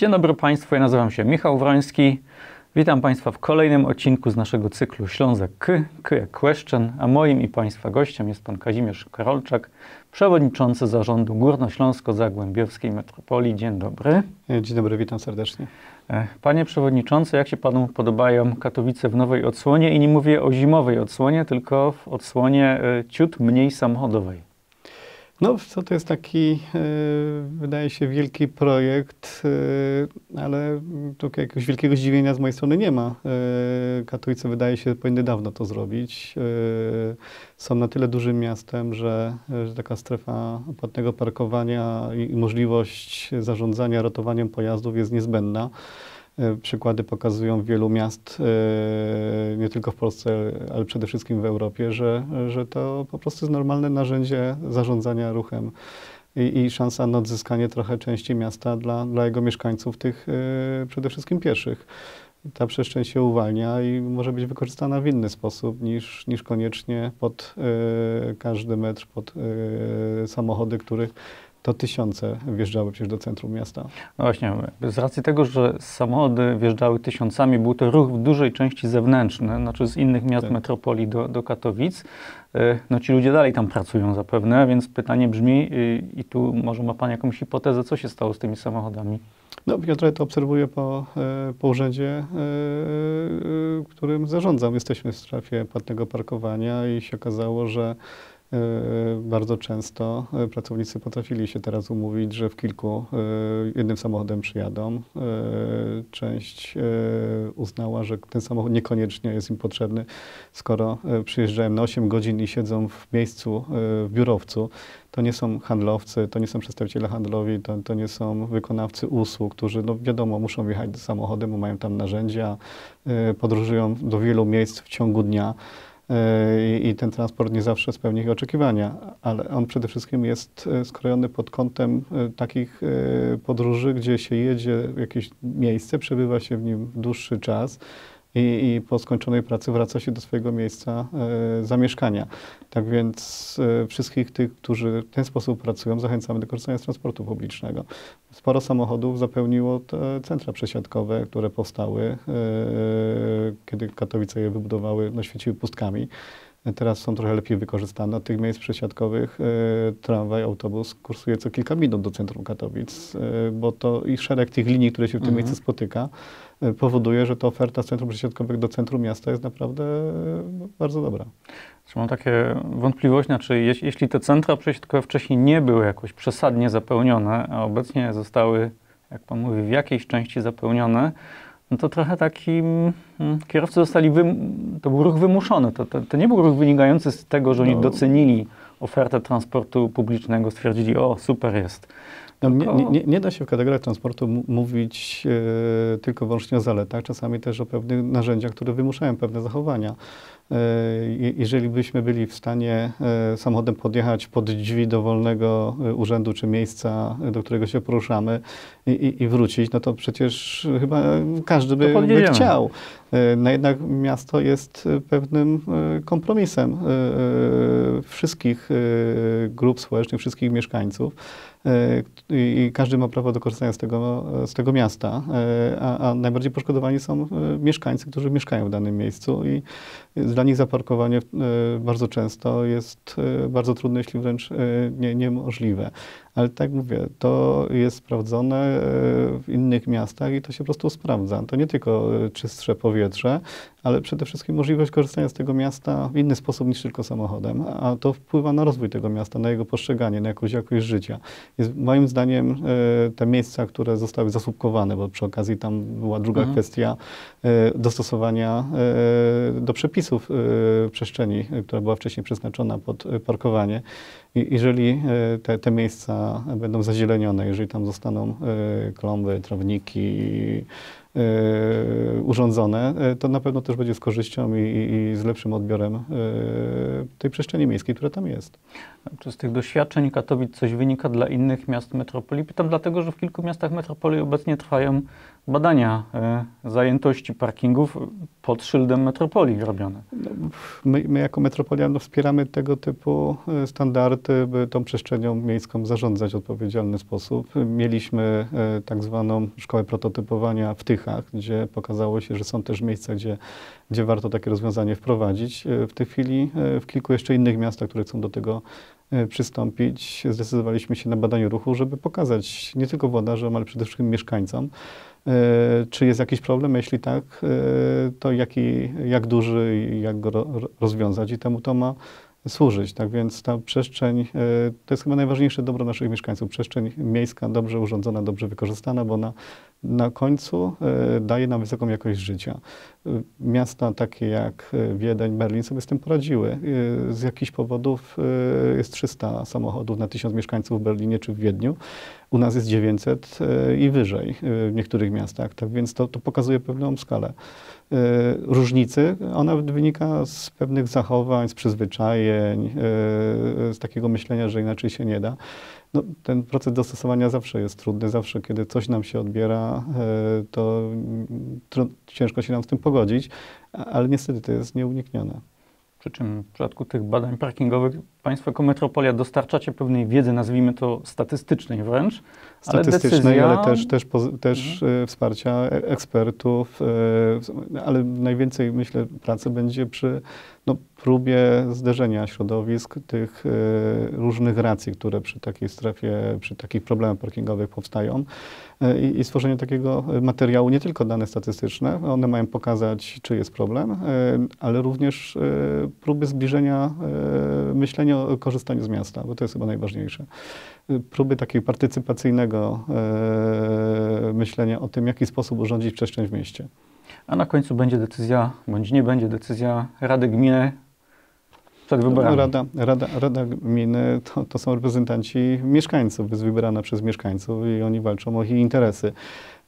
Dzień dobry Państwu, ja nazywam się Michał Wroński. Witam Państwa w kolejnym odcinku z naszego cyklu Ślązak K, K jak Kłeszczyn, a moim i Państwa gościem jest Pan Kazimierz Karolczak, przewodniczący zarządu Górnośląsko-Zagłębiowskiej Metropolii. Dzień dobry. Dzień dobry, witam serdecznie. E, Panie Przewodniczący, jak się Panu podobają Katowice w nowej odsłonie? I nie mówię o zimowej odsłonie, tylko w odsłonie e, ciut mniej samochodowej. No, to, to jest taki, e, wydaje się, wielki projekt, e, ale tu jakiegoś wielkiego zdziwienia z mojej strony nie ma. E, Katowice, wydaje się, powinny dawno to zrobić. Są na tyle dużym miastem, że, że taka strefa płatnego parkowania i możliwość zarządzania ratowaniem pojazdów jest niezbędna. E, Przykłady pokazują wielu miast, e, nie tylko w Polsce, ale przede wszystkim w Europie, że, że to po prostu jest normalne narzędzie zarządzania ruchem i, i szansa na odzyskanie trochę części miasta dla, dla jego mieszkańców, tych e, przede wszystkim pieszych. Ta przestrzeń się uwalnia i może być wykorzystana w inny sposób niż, niż koniecznie pod e, każdy metr, pod e, samochody, których to tysiące wjeżdżały przecież do centrum miasta. No właśnie, z racji tego, że samochody wjeżdżały tysiącami, był to ruch w dużej części zewnętrzny, znaczy z innych miast Tak. metropolii do, do Katowic. E, No ci ludzie dalej tam pracują zapewne, więc pytanie brzmi, y, i tu może ma Pan jakąś hipotezę, co się stało z tymi samochodami? No, ja trochę to obserwuję po, e, po urzędzie, e, e, którym zarządzam. Jesteśmy w strefie płatnego parkowania i się okazało, że e, bardzo często e, pracownicy potrafili się teraz umówić, że w kilku e, jednym samochodem przyjadą. E, Część e, uznała, że ten samochód niekoniecznie jest im potrzebny, skoro e, przyjeżdżają na 8 godzin i siedzą w miejscu, e, w biurowcu, to nie są handlowcy, to nie są przedstawiciele handlowi, to, to nie są wykonawcy usług, którzy, no wiadomo, muszą jechać samochodem, bo mają tam narzędzia, podróżują do wielu miejsc w ciągu dnia i- i ten transport nie zawsze spełni ich oczekiwania, ale on przede wszystkim jest y, skrojony pod kątem y, takich podróży, gdzie się jedzie w jakieś miejsce, przebywa się w nim dłuższy czas i, i po skończonej pracy wraca się do swojego miejsca e, zamieszkania. Tak więc e, wszystkich tych, którzy w ten sposób pracują, zachęcamy do korzystania z transportu publicznego. Sporo samochodów zapełniło te centra przesiadkowe, które powstały, e, kiedy Katowice je wybudowały, no świeciły pustkami. Teraz są trochę lepiej wykorzystane. Od tych miejsc przesiadkowych e, tramwaj, autobus kursuje co kilka minut do centrum Katowic, e, bo to i szereg tych linii, które się w tym Mhm. miejscu spotyka, e, powoduje, że ta oferta z centrum przesiadkowych do centrum miasta jest naprawdę no, bardzo dobra. Czy mam takie wątpliwości, znaczy jeś- jeśli te centra przesiadkowe wcześniej nie były jakoś przesadnie zapełnione, a obecnie zostały, jak Pan mówi, w jakiejś części zapełnione, no to trochę takim mm, kierowcy zostali, wym, to był ruch wymuszony, to, to, to nie był ruch wynikający z tego, że oni No. docenili ofertę transportu publicznego, stwierdzili, o super jest. No, nie, Tylko- nie, nie, nie da się w kategoriach transportu mówić e, tylko wyłącznie o zaletach, czasami też o pewnych narzędziach, które wymuszają pewne zachowania. E, je- jeżeli byśmy byli w stanie e, samochodem podjechać pod drzwi dowolnego e, urzędu czy miejsca, do którego się poruszamy i, i, wrócić, no to przecież chyba każdy by, by chciał. No jednak miasto jest pewnym kompromisem wszystkich grup społecznych, wszystkich mieszkańców. I każdy ma prawo do korzystania z tego, z tego miasta, a, a najbardziej poszkodowani są mieszkańcy, którzy mieszkają w danym miejscu i dla nich zaparkowanie e, bardzo często jest e, bardzo trudne, jeśli wręcz e, nie, niemożliwe. Ale tak mówię, to jest sprawdzone w innych miastach i to się po prostu sprawdza. To nie tylko czystsze powietrze, ale przede wszystkim możliwość korzystania z tego miasta w inny sposób niż tylko samochodem, a to wpływa na rozwój tego miasta, na jego postrzeganie, na jakąś jakość życia. Jest, moim zdaniem e, te miejsca, które zostały zasłupkowane, bo przy okazji tam była druga Mhm. kwestia e, dostosowania e, do przepisów przestrzeni, która była wcześniej przeznaczona pod parkowanie. I jeżeli te, te miejsca będą zazielenione, jeżeli tam zostaną klomby, trawniki, urządzone, to na pewno też będzie z korzyścią i, i, z lepszym odbiorem tej przestrzeni miejskiej, która tam jest. Czy z tych doświadczeń Katowic coś wynika dla innych miast metropolii? Pytam dlatego, że w kilku miastach metropolii obecnie trwają badania e, zajętości parkingów pod szyldem metropolii robione. My, my, jako metropolia no, wspieramy tego typu e, standardy, by tą przestrzenią miejską zarządzać w odpowiedzialny sposób. Mieliśmy e, tak zwaną szkołę prototypowania w Tychach, gdzie pokazało się, że są też miejsca, gdzie, gdzie warto takie rozwiązanie wprowadzić. W tej chwili w kilku jeszcze innych miastach, które chcą do tego przystąpić, zdecydowaliśmy się na badanie ruchu, żeby pokazać nie tylko włodarzom, ale przede wszystkim mieszkańcom, E, czy jest jakiś problem? Jeśli tak, e, to jaki, jak duży i jak go rozwiązać? I temu to ma służyć. Tak więc ta przestrzeń e, to jest chyba najważniejsze dobro naszych mieszkańców. Przestrzeń miejska dobrze urządzona, dobrze wykorzystana, bo ona na końcu daje nam wysoką jakość życia. Miasta takie jak Wiedeń, Berlin sobie z tym poradziły. Z jakichś powodów jest 300 samochodów na 1000 mieszkańców w Berlinie czy w Wiedniu. U nas jest 900 e, i wyżej e, w niektórych miastach, tak więc to, to pokazuje pewną skalę e, różnicy. Ona wynika z pewnych zachowań, z przyzwyczajeń, z takiego myślenia, że inaczej się nie da. No, ten proces dostosowania zawsze jest trudny, zawsze kiedy coś nam się odbiera, to ciężko się nam z tym pogodzić, ale niestety to jest nieuniknione. Przy czym w przypadku tych badań parkingowych Państwo jako metropolia dostarczacie pewnej wiedzy, nazwijmy to statystycznej wręcz. Statystycznej, ale, decyzja... ale też, też, też mhm. E, wsparcia e, ekspertów, e, ale najwięcej myślę pracy będzie przy no, próbie zderzenia środowisk tych różnych racji, które przy takiej strefie, przy takich problemach parkingowych powstają i, i stworzenie takiego materiału, nie tylko dane statystyczne, one mają pokazać, czy jest problem, ale również próby zbliżenia myślenia o korzystaniu z miasta, bo to jest chyba najważniejsze. Próby takiego partycypacyjnego e, myślenia o tym, w jaki sposób urządzić przestrzeń w mieście. A na końcu będzie decyzja, bądź nie będzie decyzja Rady Gminy przed wyborami. Rada, Rada, Rada Gminy to, to są reprezentanci mieszkańców, jest wybierana przez mieszkańców i oni walczą o ich interesy.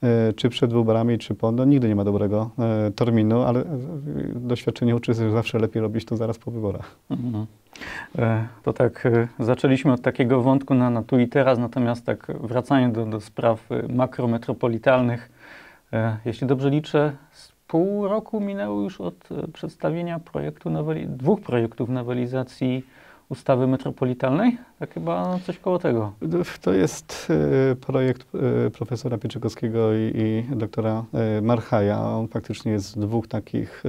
E, czy przed wyborami, czy po, no nigdy nie ma dobrego e, terminu, ale doświadczenie uczy, że zawsze lepiej robić to zaraz po wyborach. Mhm. E, to tak, zaczęliśmy od takiego wątku na, na tu i teraz, natomiast tak wracając do, do spraw makrometropolitalnych, jeśli dobrze liczę, pół roku minęło już od przedstawienia projektu noweli, dwóch projektów nowelizacji ustawy metropolitalnej? Tak chyba coś koło tego. To jest e, projekt e, profesora Pieczykowskiego i, i doktora e, Marchaja. On faktycznie jest w dwóch takich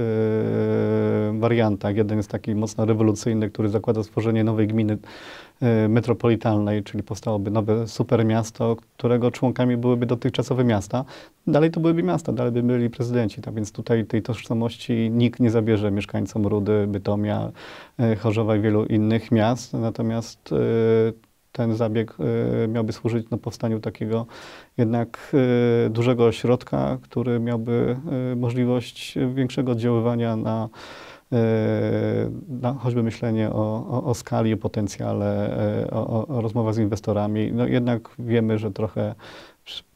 wariantach. Jeden jest taki mocno rewolucyjny, który zakłada stworzenie nowej gminy metropolitalnej, czyli powstałoby nowe supermiasto, którego członkami byłyby dotychczasowe miasta. Dalej to byłyby miasta, dalej by byli prezydenci. Tak więc tutaj tej tożsamości nikt nie zabierze mieszkańcom Rudy, Bytomia, Chorzowa i wielu innych miast. Natomiast ten zabieg miałby służyć no, powstaniu takiego jednak dużego ośrodka, który miałby możliwość większego oddziaływania na, na choćby myślenie o, o, o skali, o potencjale, o, o rozmowach z inwestorami. No, jednak wiemy, że trochę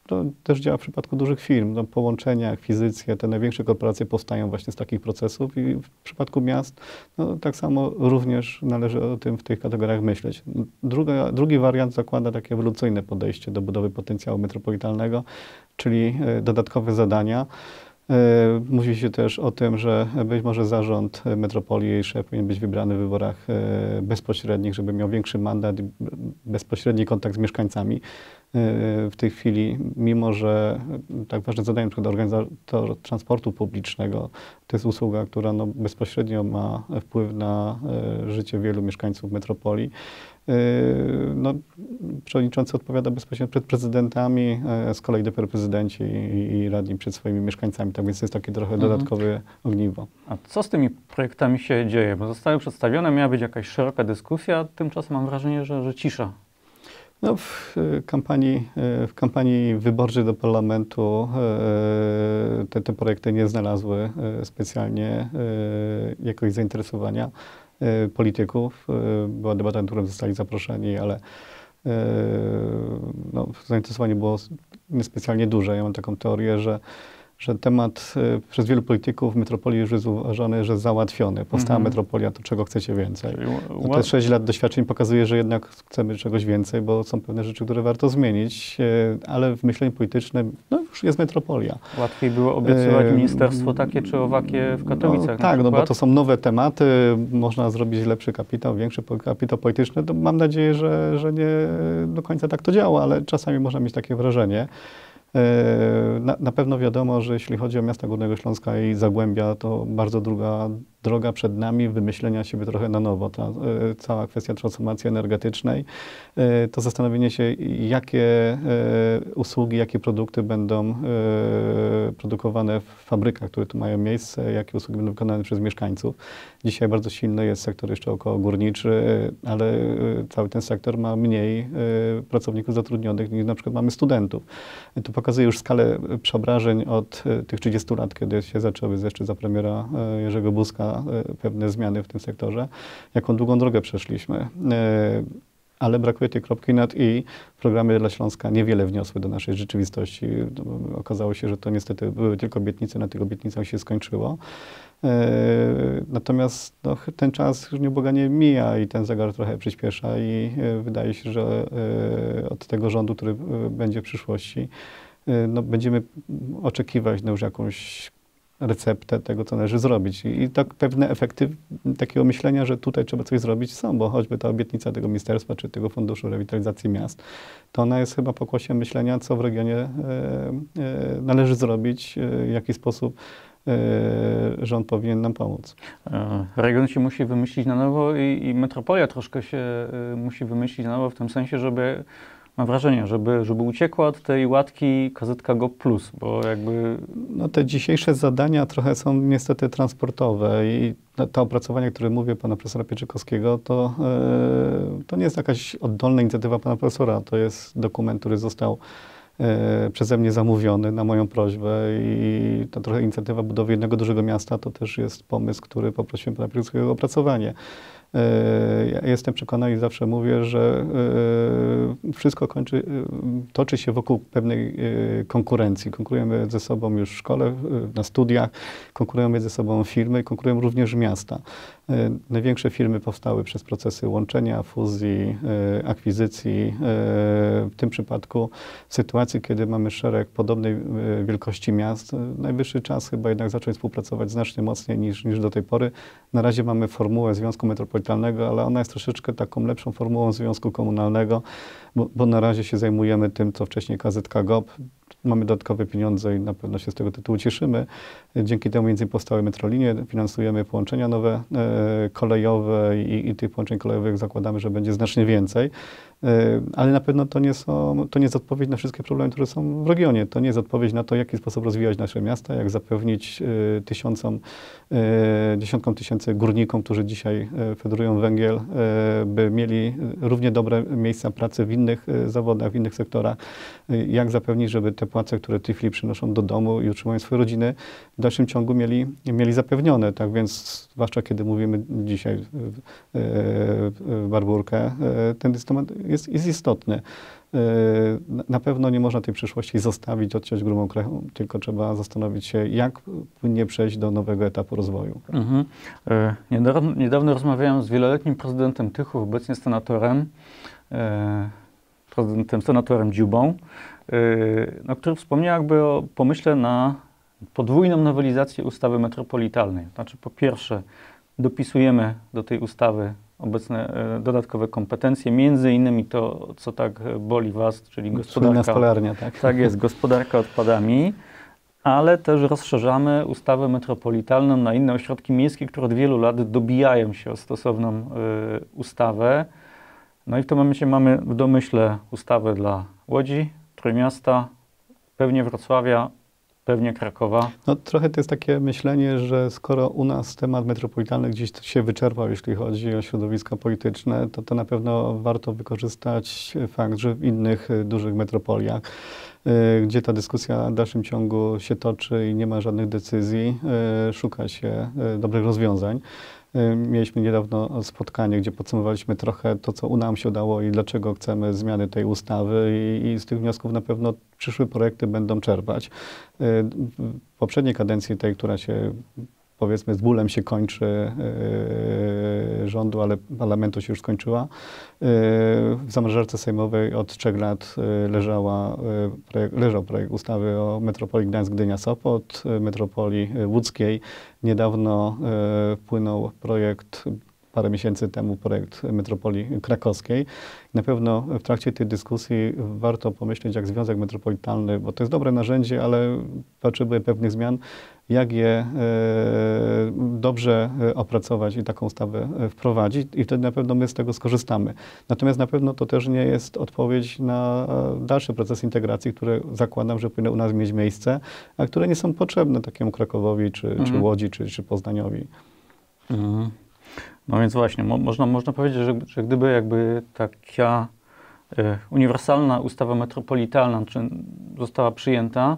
to też działa w przypadku dużych firm. No, połączenia, akwizycje, te największe korporacje powstają właśnie z takich procesów i w przypadku miast no, tak samo również należy o tym w tych kategoriach myśleć. Druga, drugi wariant zakłada takie ewolucyjne podejście do budowy potencjału metropolitalnego, czyli e, dodatkowe zadania. E, mówi się też o tym, że być może zarząd metropolii szef powinien być wybrany w wyborach e, bezpośrednich, żeby miał większy mandat i bezpośredni kontakt z mieszkańcami w tej chwili, mimo że tak ważne zadanie, np. organizator transportu publicznego, to jest usługa, która no, bezpośrednio ma wpływ na e, życie wielu mieszkańców metropolii. E, no, przewodniczący odpowiada bezpośrednio przed prezydentami, e, z kolei dopiero prezydenci i, i radni przed swoimi mieszkańcami, tak więc jest takie trochę mhm. dodatkowe ogniwo. A co z tymi projektami się dzieje? Bo zostały przedstawione, miała być jakaś szeroka dyskusja, tymczasem mam wrażenie, że, że cisza. No, w, e, kampanii, e, w kampanii wyborczej do parlamentu e, te, te projekty nie znalazły specjalnie jakiegoś zainteresowania polityków. Była debata, na którą zostali zaproszeni, ale no, zainteresowanie było niespecjalnie duże. Ja mam taką teorię, że że temat y, przez wielu polityków metropolii już jest uważany, że załatwiony. Powstała Mhm. metropolia, to czego chcecie więcej? No te 6 lat doświadczeń pokazuje, że jednak chcemy czegoś więcej, bo są pewne rzeczy, które warto zmienić, y, ale w myśleniu politycznym no już jest metropolia. łatwiej było obiecywać Em, ministerstwo takie czy owakie w Katowicach No, tak, no bo to są nowe tematy, można zrobić lepszy kapitał, większy kapitał polityczny. To mam nadzieję, że, że nie do końca tak to działa, ale czasami można mieć takie wrażenie. E, Na, na pewno wiadomo, że jeśli chodzi o miasta Górnego Śląska i Zagłębia, to bardzo długa droga przed nami, wymyślenia siebie trochę na nowo. Ta, e, cała kwestia transformacji energetycznej, e, to zastanowienie się, jakie e, usługi, jakie produkty będą produkowane w fabrykach, które tu mają miejsce, jakie usługi będą wykonane przez mieszkańców. Dzisiaj bardzo silny jest sektor jeszcze około górniczy, ale cały ten sektor ma mniej pracowników zatrudnionych niż na przykład mamy studentów. To pokazuje już skalę przeobrażeń od tych 30 lat, kiedy się zaczęły jeszcze za premiera Jerzego Buzka e, pewne zmiany w tym sektorze, jaką długą drogę przeszliśmy. E, Ale brakuje tej kropki nad i. Programy dla Śląska niewiele wniosły do naszej rzeczywistości. No, Okazało się, że to niestety były tylko obietnice, na tych obietnicach się skończyło. E, Natomiast no, ten czas już nieubłaganie mija i ten zegar trochę przyspiesza i wydaje się, że od tego rządu, który będzie w przyszłości, no, będziemy oczekiwać na już jakąś receptę tego, co należy zrobić. I, tak pewne efekty takiego myślenia, że tutaj trzeba coś zrobić są, bo choćby ta obietnica tego ministerstwa czy tego Funduszu Rewitalizacji Miast, to ona jest chyba pokłosiem myślenia, co w regionie e, e, należy zrobić, e, w jaki sposób e, rząd powinien nam pomóc. E, Region się musi wymyślić na nowo i, i metropolia troszkę się e, musi wymyślić na nowo w tym sensie, żeby, mam wrażenie, żeby, żeby uciekła od tej łatki kazetka Go Plus, bo jakby No, te dzisiejsze zadania trochę są niestety transportowe i te opracowania, które mówię pana profesora Pieczykowskiego, to, e, to nie jest jakaś oddolna inicjatywa pana profesora, to jest dokument, który został e, przeze mnie zamówiony na moją prośbę i to trochę inicjatywa budowy jednego dużego miasta, to też jest pomysł, który poprosiłem pana Pieczykowskiego o opracowanie. E, Ja jestem przekonany i zawsze mówię, że e, wszystko kończy, e, toczy się wokół pewnej konkurencji. Konkurujemy ze sobą już w szkole, na studiach, konkurują ze sobą firmy, konkurują również miasta. Największe firmy powstały przez procesy łączenia, fuzji, akwizycji. W tym przypadku w sytuacji, kiedy mamy szereg podobnej wielkości miast, najwyższy czas chyba jednak zacząć współpracować znacznie mocniej niż, niż do tej pory. Na razie mamy formułę Związku Metropolitalnego, ale ona jest troszeczkę taką lepszą formułą Związku Komunalnego, bo, bo na razie się zajmujemy tym, co wcześniej KZK GOP. Mamy dodatkowe pieniądze i na pewno się z tego tytułu cieszymy. Dzięki temu między innymi powstały metrolinie, finansujemy połączenia nowe e, kolejowe i, i tych połączeń kolejowych zakładamy, że będzie znacznie więcej. E, ale na pewno to nie, są, to nie jest odpowiedź na wszystkie problemy, które są w regionie. To nie jest odpowiedź na to, w jaki sposób rozwijać nasze miasta, jak zapewnić e, tysiącom, e, dziesiątkom tysięcy górnikom, którzy dzisiaj e, federują węgiel, e, by mieli równie dobre miejsca pracy w innych zawodach, w innych sektorach. Jak zapewnić, żeby te płace, które w tej chwili przynoszą do domu i utrzymują swoje rodziny, w dalszym ciągu mieli, mieli zapewnione. Tak więc, zwłaszcza kiedy mówimy dzisiaj w, w, w Barburkę, e, ten temat jest, jest istotny. E, Na- pewno nie można tej przyszłości zostawić, odciąć grubą krechą, tylko trzeba zastanowić się, jak płynnie przejść do nowego etapu rozwoju. Mhm. E, Niedawno, niedawno rozmawiałem z wieloletnim prezydentem Tychów, obecnie senatorem, e, prezydentem, senatorem Dziubą, e, no, który wspomniał jakby o pomyśle na podwójną nowelizację ustawy metropolitalnej. Znaczy po pierwsze dopisujemy do tej ustawy obecne e, dodatkowe kompetencje, między innymi to, co tak boli Was, czyli gospodarka stolarnia, tak? tak jest, gospodarka odpadami, ale też rozszerzamy ustawę metropolitalną na inne ośrodki miejskie, które od wielu lat dobijają się o stosowną y, ustawę. No i w tym momencie mamy w domyśle ustawę dla Łodzi, Trójmiasta, pewnie Wrocławia, pewnie Krakowa. No, trochę to jest takie myślenie, że skoro u nas temat metropolitalny gdzieś się wyczerpał, jeśli chodzi o środowiska polityczne, to to na pewno warto wykorzystać fakt, że w innych y, dużych metropoliach, y, gdzie ta dyskusja w dalszym ciągu się toczy i nie ma żadnych decyzji, y, szuka się dobrych rozwiązań. Y, Mieliśmy niedawno spotkanie, gdzie podsumowaliśmy trochę to, co nam się udało i dlaczego chcemy zmiany tej ustawy i, i z tych wniosków na pewno przyszłe projekty będą czerpać. Y, W poprzedniej kadencji, tej, która się powiedzmy z bólem się kończy yy, rządu, ale parlamentu się już skończyła. Yy, w zamrażarce sejmowej od trzech lat yy, leżała, leżał projekt ustawy o metropolii Gdańsk-Gdynia-Sopot, metropolii łódzkiej. Niedawno wpłynął projekt parę miesięcy temu projekt metropolii krakowskiej. Na pewno w trakcie tej dyskusji warto pomyśleć, jak Związek Metropolitalny, bo to jest dobre narzędzie, ale potrzebuje pewnych zmian, jak je e, dobrze e, opracować i taką ustawę e, wprowadzić i wtedy na pewno my z tego skorzystamy. Natomiast na pewno to też nie jest odpowiedź na dalszy proces integracji, które zakładam, że powinny u nas mieć miejsce, a które nie są potrzebne takiemu Krakowowi, czy, czy Mhm. Łodzi, czy, czy Poznaniowi. Mhm. No więc właśnie, mo, można, można powiedzieć, że, że gdyby jakby taka e, uniwersalna ustawa metropolitalna czy została przyjęta,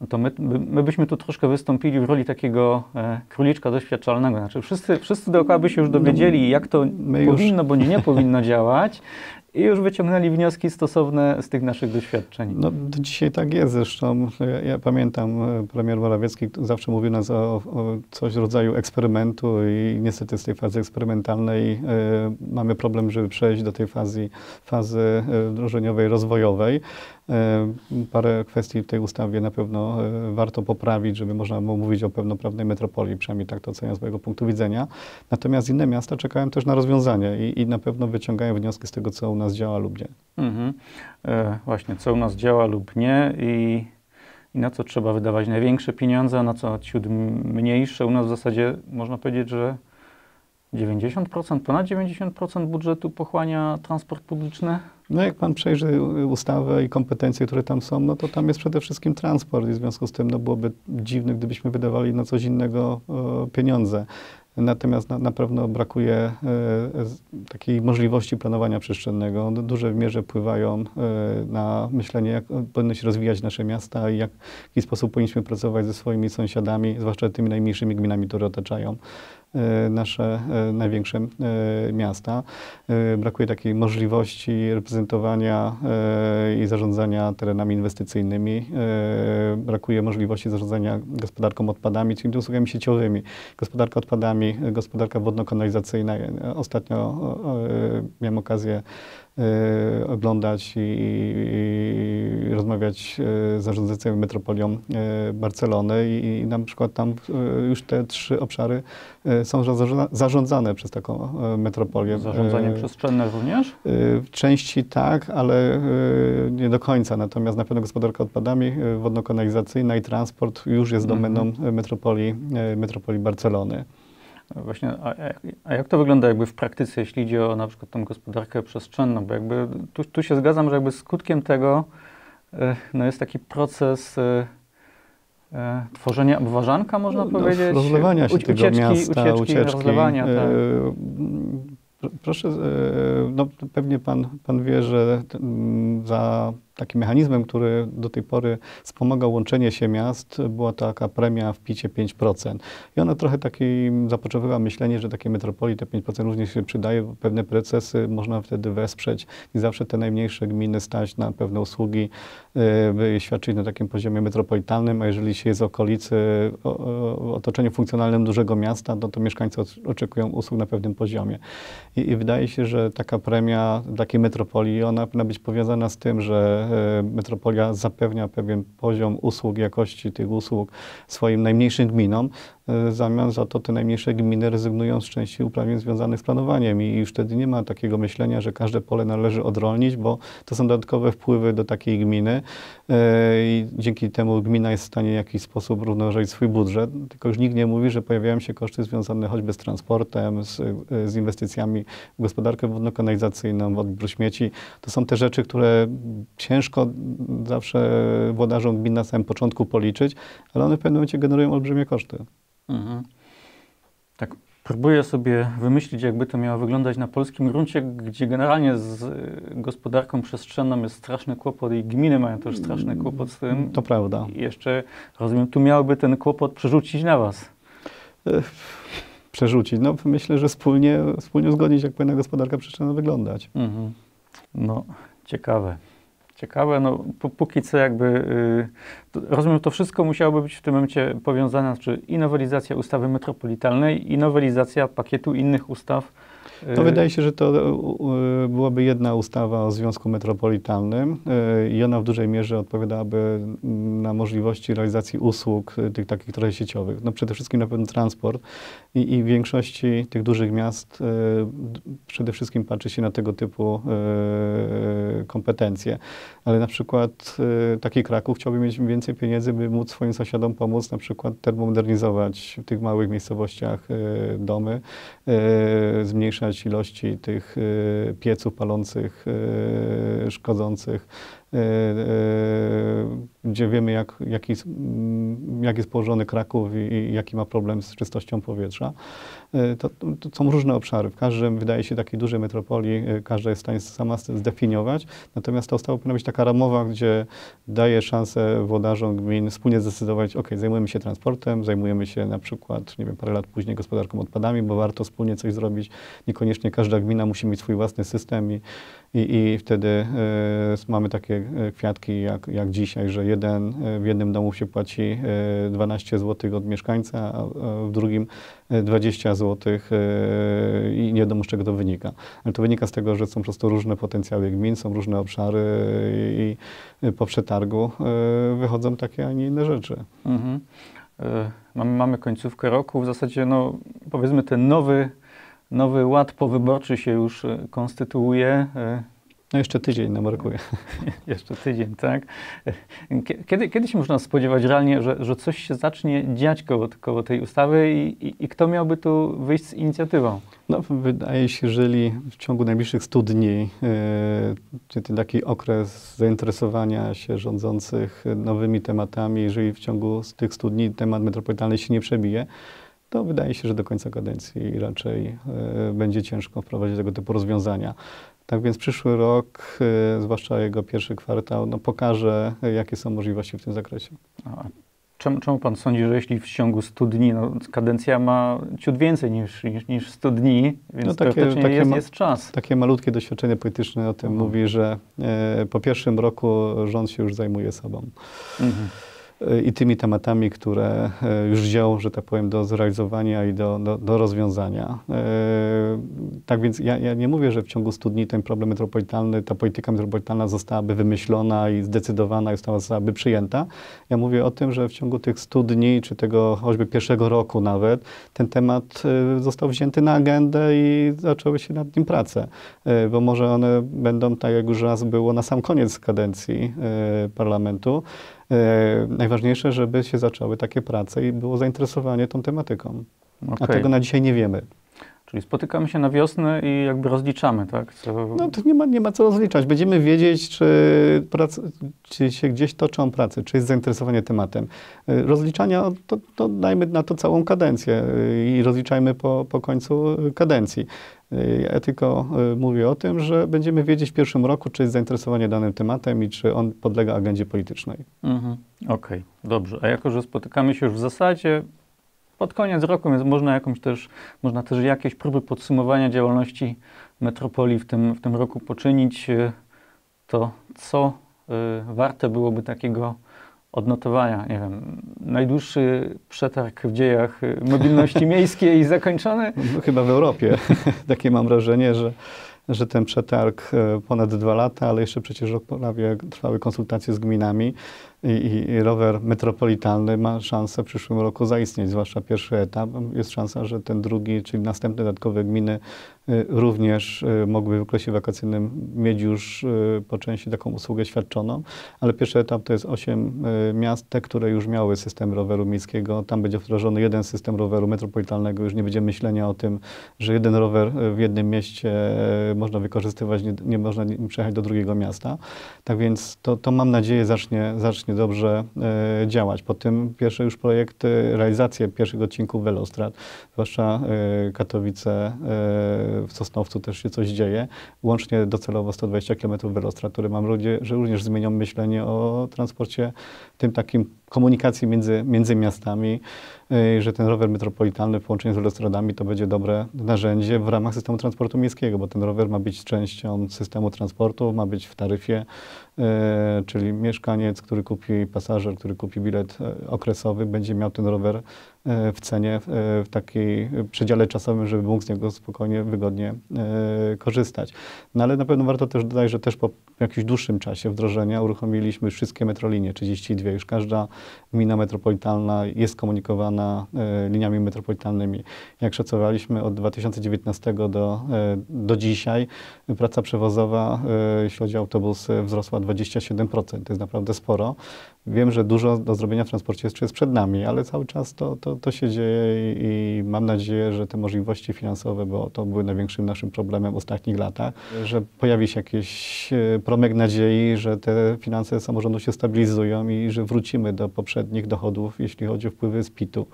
no to my, my, my byśmy tu troszkę wystąpili w roli takiego e, króliczka doświadczalnego. Znaczy wszyscy, wszyscy dookoła by się już dowiedzieli, jak to powinno bądź nie powinno działać i już wyciągnęli wnioski stosowne z tych naszych doświadczeń. No, dzisiaj tak jest zresztą. Ja, ja pamiętam, e, premier Morawiecki zawsze mówił nas o, o coś w rodzaju eksperymentu i niestety z tej fazy eksperymentalnej e, mamy problem, żeby przejść do tej fazy, fazy e, wdrożeniowej, rozwojowej. E, parę kwestii w tej ustawie na pewno e, warto poprawić, żeby można było mówić o pełnoprawnej metropolii, przynajmniej tak to oceniam z mojego punktu widzenia. Natomiast inne miasta czekają też na rozwiązanie i, i na pewno wyciągają wnioski z tego, co u nas działa lub nie. Mhm. E, właśnie, co u nas działa lub nie i, i na co trzeba wydawać największe pieniądze, a na co ciut mniejsze. U nas w zasadzie można powiedzieć, że 90%, ponad 90% budżetu pochłania transport publiczny. No jak pan przejrzy ustawę i kompetencje, które tam są, no to tam jest przede wszystkim transport i w związku z tym no byłoby dziwne, gdybyśmy wydawali na coś innego e, pieniądze. Natomiast na, na pewno brakuje e, takiej możliwości planowania przestrzennego. One w mierze wpływają e, na myślenie, jak powinny się rozwijać nasze miasta i jak, w jaki sposób powinniśmy pracować ze swoimi sąsiadami, zwłaszcza tymi najmniejszymi gminami, które otaczają nasze e, największe e, miasta. E, Brakuje takiej możliwości reprezentowania e, i zarządzania terenami inwestycyjnymi. E, Brakuje możliwości zarządzania gospodarką odpadami, czyli usługami sieciowymi. Gospodarka odpadami, e, gospodarka wodno-kanalizacyjna. E, Ostatnio e, e, miałem okazję e, oglądać i, i rozmawiać z zarządzającym metropolią e, Barcelony i, i na przykład tam już te trzy obszary są zarządza- zarządzane przez taką metropolię. Zarządzanie przestrzenne również. y, W części tak, ale y, nie do końca. Natomiast na pewno gospodarka odpadami y, wodno-kanalizacyjna i transport już jest Mhm. domeną y, metropolii, y, metropolii Barcelony. Właśnie, a, a- jak to wygląda jakby w praktyce, jeśli idzie o na przykład tą gospodarkę przestrzenną? Bo jakby tu, tu się zgadzam, że jakby skutkiem tego e, no jest taki proces e, e, tworzenia obważanka, można No, powiedzieć. Rozlewania się tego ucieczki, miasta, ucieczki, ucieczki. rozlewania, tak. Proszę, no pewnie pan, pan wie, że za takim mechanizmem, który do tej pory wspomagał łączenie się miast, była taka premia w picie 5%. I ona trochę taki zapoczątkowa myślenie, że takie metropolii te 5% również się przydaje, pewne procesy można wtedy wesprzeć i zawsze te najmniejsze gminy stać na pewne usługi, by je świadczyć na takim poziomie metropolitalnym, a jeżeli się jest z okolicy, w otoczeniu funkcjonalnym dużego miasta, no to mieszkańcy oczekują usług na pewnym poziomie. I, I wydaje się, że taka premia takiej metropolii, ona powinna być powiązana z tym, że e, metropolia zapewnia pewien poziom usług, jakości tych usług swoim najmniejszym gminom. E, W zamian za to te najmniejsze gminy rezygnują z części uprawnień związanych z planowaniem i już wtedy nie ma takiego myślenia, że każde pole należy odrolnić, bo to są dodatkowe wpływy do takiej gminy e, i dzięki temu gmina jest w stanie w jakiś sposób równoważyć swój budżet, tylko już nikt nie mówi, że pojawiają się koszty związane choćby z transportem, z, e, z inwestycjami w gospodarkę wodno-kanalizacyjną, w odbiór śmieci. To są te rzeczy, które ciężko zawsze włodarzom gmin na samym początku policzyć, ale one w pewnym momencie generują olbrzymie koszty. Mhm. Tak, próbuję sobie wymyślić, jakby to miało wyglądać na polskim gruncie, gdzie generalnie z y, gospodarką przestrzenną jest straszny kłopot i gminy mają też straszny kłopot z tym. To prawda. I jeszcze, rozumiem, tu miałby ten kłopot przerzucić na was. przerzucić? No myślę, że wspólnie, wspólnie uzgodnić, jak powinna gospodarka przestrzenna wyglądać. Mhm. No, ciekawe. Ciekawe, no póki co jakby, yy, rozumiem, to wszystko musiałoby być w tym momencie powiązane, czy i nowelizacja ustawy metropolitalnej, i nowelizacja pakietu innych ustaw, to wydaje się, że to e, byłaby jedna ustawa o Związku Metropolitalnym i ona w dużej mierze odpowiadałaby na możliwości realizacji usług tych takich trochę sieciowych. No przede wszystkim na pewno transport i, i w większości tych dużych miast przede wszystkim patrzy się na tego typu kompetencje. Ale na przykład taki Kraków chciałby mieć więcej pieniędzy, by móc swoim sąsiadom pomóc na przykład termomodernizować w tych małych miejscowościach domy, zmniejszać zmniejszać ilości tych y, pieców palących, y, szkodzących, y, gdzie wiemy, jak, jaki, jak jest położony Kraków i jaki ma problem z czystością powietrza. To, to, są różne obszary. W każdym, wydaje się, takiej dużej metropolii każda jest w stanie sama zdefiniować. Natomiast ta ustawa powinna być taka ramowa, gdzie daje szansę włodarzom gmin wspólnie zdecydować, ok, zajmujemy się transportem, zajmujemy się na przykład, nie wiem, parę lat później gospodarką odpadami, bo warto wspólnie coś zrobić. Niekoniecznie każda gmina musi mieć swój własny system i, i, i wtedy y, mamy takie e, kwiatki jak, jak dzisiaj, że jeden, w jednym domu się płaci 12 zł od mieszkańca, a w drugim 20 zł i nie wiadomo z czego to wynika. Ale to wynika z tego, że są po prostu różne potencjały gmin, są różne obszary i po przetargu wychodzą takie, a nie inne rzeczy. Mhm. Mamy, mamy końcówkę roku, w zasadzie no, powiedzmy ten nowy Nowy ład powyborczy się już e, konstytuuje. No jeszcze tydzień nam brakuje. jeszcze tydzień, tak. Kiedy, kiedy się można spodziewać realnie, że, że coś się zacznie dziać koło, koło tej ustawy i, i, i kto miałby tu wyjść z inicjatywą? No, wydaje się, że jeżeli w ciągu najbliższych 100 dni, ten taki okres zainteresowania się rządzących nowymi tematami, jeżeli w ciągu tych 100 dni temat metropolitalny się nie przebije, to wydaje się, że do końca kadencji raczej e, będzie ciężko wprowadzić tego typu rozwiązania. Tak więc przyszły rok, e, zwłaszcza jego pierwszy kwartał, no, pokaże, jakie są możliwości w tym zakresie. A czemu, czemu pan sądzi, że jeśli w ciągu 100 dni, no, kadencja ma ciut więcej niż, niż, niż 100 dni, więc no, takie, takie jest, jest, czas. Takie malutkie doświadczenie polityczne o tym mhm. mówi, że e, po pierwszym roku rząd się już zajmuje sobą. Mhm i tymi tematami, które e, już wziął, że tak powiem, do zrealizowania i do, do, do rozwiązania. E, tak więc ja, ja, nie mówię, że w ciągu 100 dni ten problem metropolitalny, ta polityka metropolitalna zostałaby wymyślona i zdecydowana i zostałaby przyjęta. Ja mówię o tym, że w ciągu tych 100 dni, czy tego choćby pierwszego roku nawet, ten temat e, został wzięty na agendę i zaczęły się nad nim prace. Bo może one będą, tak jak już raz było na sam koniec kadencji parlamentu, najważniejsze, żeby się zaczęły takie prace i było zainteresowanie tą tematyką. Okay. A tego na dzisiaj nie wiemy. Czyli spotykamy się na wiosnę i jakby rozliczamy, tak? Co... No to nie ma, nie ma co rozliczać. Będziemy wiedzieć, czy, prac, czy się gdzieś toczą prace, czy jest zainteresowanie tematem. E, rozliczania, to, to dajmy na to całą kadencję e, i rozliczajmy po, po końcu kadencji. Ja tylko mówię o tym, że będziemy wiedzieć w pierwszym roku, czy jest zainteresowanie danym tematem i czy on podlega agendzie politycznej. Mhm. Okej, okay, dobrze. A jako, że spotykamy się już w zasadzie pod koniec roku, więc można jakąś też, można też jakieś próby podsumowania działalności metropolii w tym, w tym roku poczynić. To co y, warte byłoby takiego odnotowania, nie wiem, najdłuższy przetarg w dziejach mobilności miejskiej zakończony? No, chyba w Europie. Takie mam wrażenie, że, że ten przetarg e, ponad dwa lata, ale jeszcze przecież rok prawie trwały konsultacje z gminami i, i, rower metropolitalny ma szansę w przyszłym roku zaistnieć, zwłaszcza pierwszy etap. Jest szansa, że ten drugi, czyli następne dodatkowe gminy y, również y, mogłyby w okresie wakacyjnym mieć już y, po części taką usługę świadczoną, ale pierwszy etap to jest osiem miast, te, które już miały system roweru miejskiego. Tam będzie wdrożony jeden system roweru metropolitalnego. Już nie będzie myślenia o tym, że jeden rower w jednym mieście można wykorzystywać, nie, nie można przejechać do drugiego miasta. Tak więc to, to mam nadzieję zacznie, zacznie dobrze e, działać. Po tym pierwsze już projekty, realizację pierwszych odcinków Velostrad, zwłaszcza e, Katowice, e, w Sosnowcu też się coś dzieje. Łącznie docelowo 120 km Velostrad, które mam nadzieję, że również zmienią myślenie o transporcie tym takim komunikacji między, między miastami, że ten rower metropolitalny w połączeniu z velostradami to będzie dobre narzędzie w ramach systemu transportu miejskiego, bo ten rower ma być częścią systemu transportu, ma być w taryfie, czyli mieszkaniec, który kupi, pasażer, który kupi bilet y, okresowy, będzie miał ten rower w cenie w takiej przedziale czasowym, żeby mógł z niego spokojnie, wygodnie korzystać. No ale na pewno warto też dodać, że też po jakimś dłuższym czasie wdrożenia uruchomiliśmy wszystkie metrolinie, 32, już każda gmina metropolitalna jest komunikowana e, liniami metropolitalnymi. Jak szacowaliśmy od 2019 do, e, do dzisiaj, praca przewozowa, e, jeśli chodzi o autobusy, wzrosła 27%. To jest naprawdę sporo. Wiem, że dużo do zrobienia w transporcie jeszcze jest przed nami, ale cały czas to, to, to się dzieje i, i mam nadzieję, że te możliwości finansowe, bo to były największym naszym problemem w ostatnich latach, że pojawi się jakiś promyk nadziei, że te finanse samorządu się stabilizują i że wrócimy do poprzednich dochodów, jeśli chodzi o wpływy z PIT-u, e,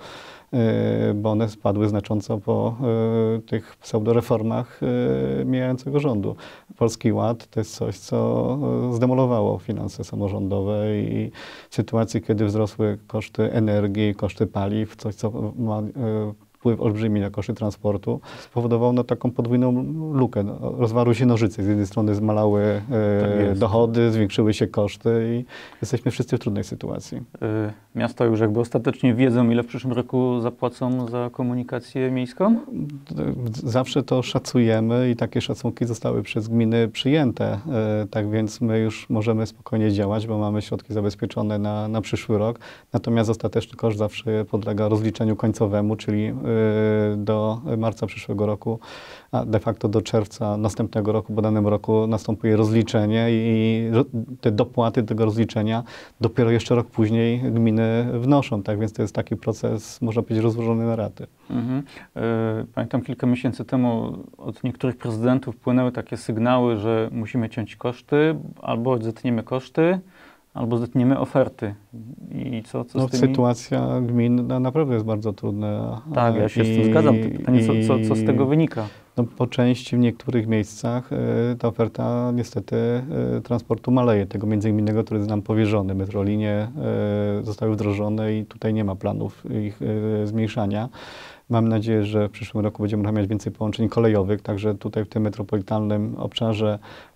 bo one spadły znacząco po e, tych pseudoreformach e, mijającego rządu. Polski Ład to jest coś, co zdemolowało finanse samorządowe i w sytuacji, kiedy wzrosły koszty energii, koszty paliw, coś, co ma wpływ olbrzymi na koszty transportu, spowodował no, taką podwójną lukę. No, rozwarły się nożyce. Z jednej strony zmalały e, tak dochody, zwiększyły się koszty i jesteśmy wszyscy w trudnej sytuacji. E, miasta już jakby ostatecznie wiedzą, ile w przyszłym roku zapłacą za komunikację miejską? Zawsze to szacujemy i takie szacunki zostały przez gminy przyjęte. E, tak więc my już możemy spokojnie działać, bo mamy środki zabezpieczone na, na przyszły rok. Natomiast ostateczny koszt zawsze podlega rozliczeniu końcowemu, czyli e, do marca przyszłego roku, a de facto do czerwca następnego roku, bo danym roku następuje rozliczenie i te dopłaty tego rozliczenia dopiero jeszcze rok później gminy wnoszą. Tak więc to jest taki proces, można powiedzieć, rozłożony na raty. Mhm. E, pamiętam kilka miesięcy temu od niektórych prezydentów płynęły takie sygnały, że musimy ciąć koszty albo odzetniemy koszty, albo zetniemy oferty. I co, co no, z tymi... Sytuacja gmin naprawdę jest bardzo trudna. Tak, ja się I, z tym zgadzam. Pytanie, co, co, co z tego wynika? No, po części w niektórych miejscach y, ta oferta niestety y, transportu maleje, tego międzyinnego, który jest nam powierzony. Metrolinie y, zostały wdrożone i tutaj nie ma planów ich zmniejszania. Mam nadzieję, że w przyszłym roku będziemy mieć więcej połączeń kolejowych, także tutaj w tym metropolitalnym obszarze y,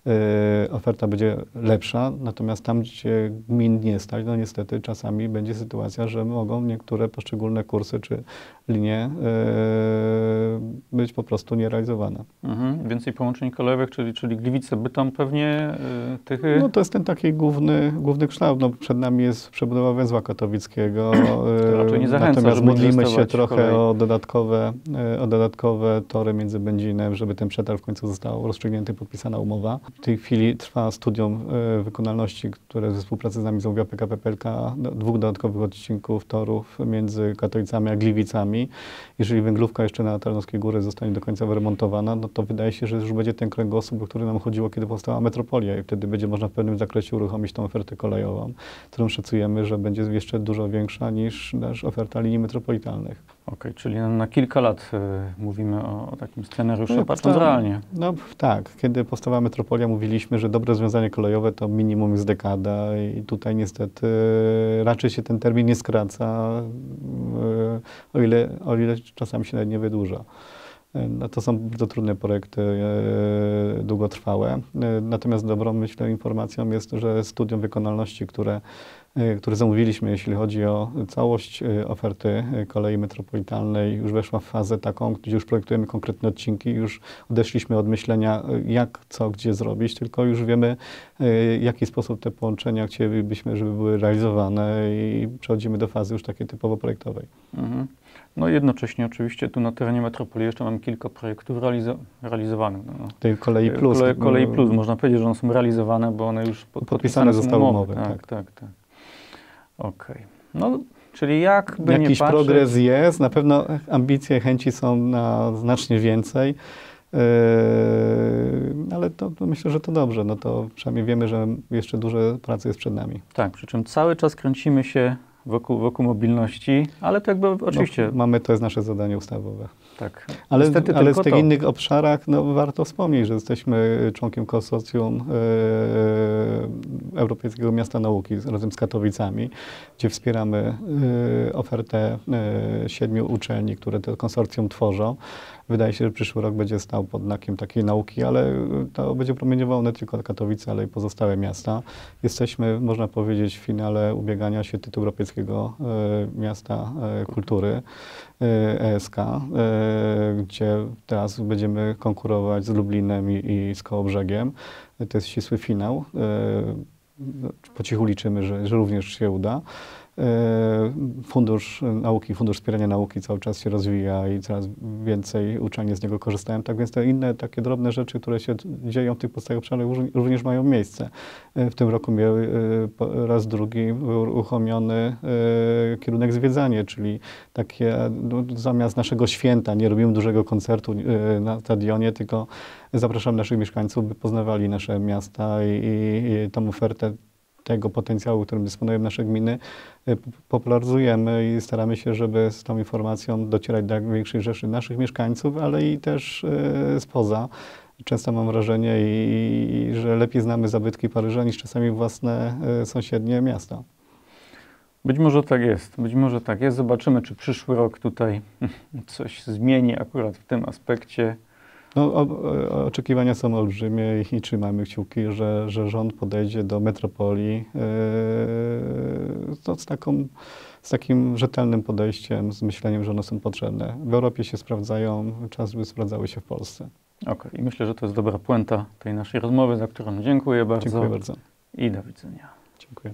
oferta będzie lepsza. Natomiast tam, gdzie gmin nie stać, no niestety czasami będzie sytuacja, że mogą niektóre poszczególne kursy czy linie y, być po prostu nierealizowane. Mhm. Więcej połączeń kolejowych, czyli, czyli Gliwice, Bytom pewnie y, tych... No to jest ten taki główny, główny kształt. No, przed nami jest przebudowa węzła katowickiego. to raczej nie zachęca, Natomiast modlimy się trochę o dodatkowe o dodatkowe tory między Będzinem, żeby ten przetarg w końcu został rozstrzygnięty, podpisana umowa. W tej chwili trwa studium e, wykonalności, które ze współpracy z nami zamówiła PKP PLK, dwóch dodatkowych odcinków torów między Katowicami a Gliwicami. Jeżeli węglówka jeszcze na Tarnowskiej Góry zostanie do końca wyremontowana, no to wydaje się, że już będzie ten kręgosłup, o który nam chodziło, kiedy powstała metropolia i wtedy będzie można w pewnym zakresie uruchomić tą ofertę kolejową, którą szacujemy, że będzie jeszcze dużo większa niż, niż oferta linii metropolitalnych. Okej, czyli na kilka lat y, mówimy o, o, takim scenariuszu, no, patrząc to, realnie. No tak, kiedy powstała metropolia, mówiliśmy, że dobre rozwiązanie kolejowe to minimum jest dekada i tutaj niestety y, raczej się ten termin nie skraca, y, o, ile, o ile czasami się nawet nie wydłuża. No to są bardzo trudne projekty, e, długotrwałe. E, natomiast dobrą, myślę, informacją jest, że studium wykonalności, które, e, które zamówiliśmy, jeśli chodzi o całość oferty kolei metropolitalnej, już weszła w fazę taką, gdzie już projektujemy konkretne odcinki, już odeszliśmy od myślenia, jak, co, gdzie zrobić, tylko już wiemy, w jaki sposób te połączenia chcielibyśmy, żeby były realizowane i przechodzimy do fazy już takiej typowo projektowej. Mhm. No jednocześnie oczywiście tu na terenie metropolii jeszcze mamy kilka projektów realizo realizowanych. No. Tej kolei plus. Kole, kolei plus, można powiedzieć, że one są realizowane, bo one już pod, podpisane, zostały umowy. Tak, tak, tak. tak. Okej. Okay. No, czyli jakby Jakiś nie progres jest, na pewno ambicje, chęci są na znacznie więcej. Yy, ale to, to myślę, że to dobrze. No to przynajmniej wiemy, że jeszcze dużo pracy jest przed nami. Tak, przy czym cały czas kręcimy się wokół, wokół mobilności, ale to jakby oczywiście, No, mamy, to jest nasze zadanie ustawowe. Tak. Ale, Niestety ale tych to. innych obszarach no, warto wspomnieć, że jesteśmy członkiem konsorcjum e, Europejskiego Miasta Nauki razem z Katowicami, gdzie wspieramy e, ofertę e, siedmiu uczelni, które to konsorcjum tworzą. Wydaje się, że przyszły rok będzie stał pod znakiem takiej nauki, ale to będzie promieniowało nie tylko Katowice, ale i pozostałe miasta. Jesteśmy, można powiedzieć, w finale ubiegania się tytułu Europejskiego e, Miasta e, Kultury. ESK, e, gdzie teraz będziemy konkurować z Lublinem i, i z Kołobrzegiem. To jest ścisły finał. Po cichu liczymy, że, że również się uda. E, Fundusz Nauki, Fundusz Wspierania Nauki cały czas się rozwija i coraz więcej uczelni z niego korzystają. Tak więc te inne takie drobne rzeczy, które się dzieją w tych podstawowych obszarach również mają miejsce. E, W tym roku miał e, po raz drugi uruchomiony e, kierunek zwiedzanie, czyli takie no, zamiast naszego święta nie robimy dużego koncertu e, na stadionie, tylko zapraszamy naszych mieszkańców, by poznawali nasze miasta i, i, i tą ofertę tego potencjału, którym dysponują nasze gminy, p- popularyzujemy i staramy się, żeby z tą informacją docierać do większej rzeszy naszych mieszkańców, ale i też e, spoza. Często mam wrażenie, i, że lepiej znamy zabytki Paryża niż czasami własne e, sąsiednie miasta. Być może tak jest, być może tak jest. Zobaczymy, czy przyszły rok tutaj coś zmieni akurat w tym aspekcie. No, o, o, oczekiwania są olbrzymie i, i trzymamy kciuki, że, że rząd podejdzie do metropolii yy, z, taką, z takim rzetelnym podejściem, z myśleniem, że one są potrzebne. W Europie się sprawdzają, czas by sprawdzały się w Polsce. Okej, i myślę, że to jest dobra puenta tej naszej rozmowy, za którą dziękuję bardzo Dziękuję bardzo. i do widzenia. Dziękuję.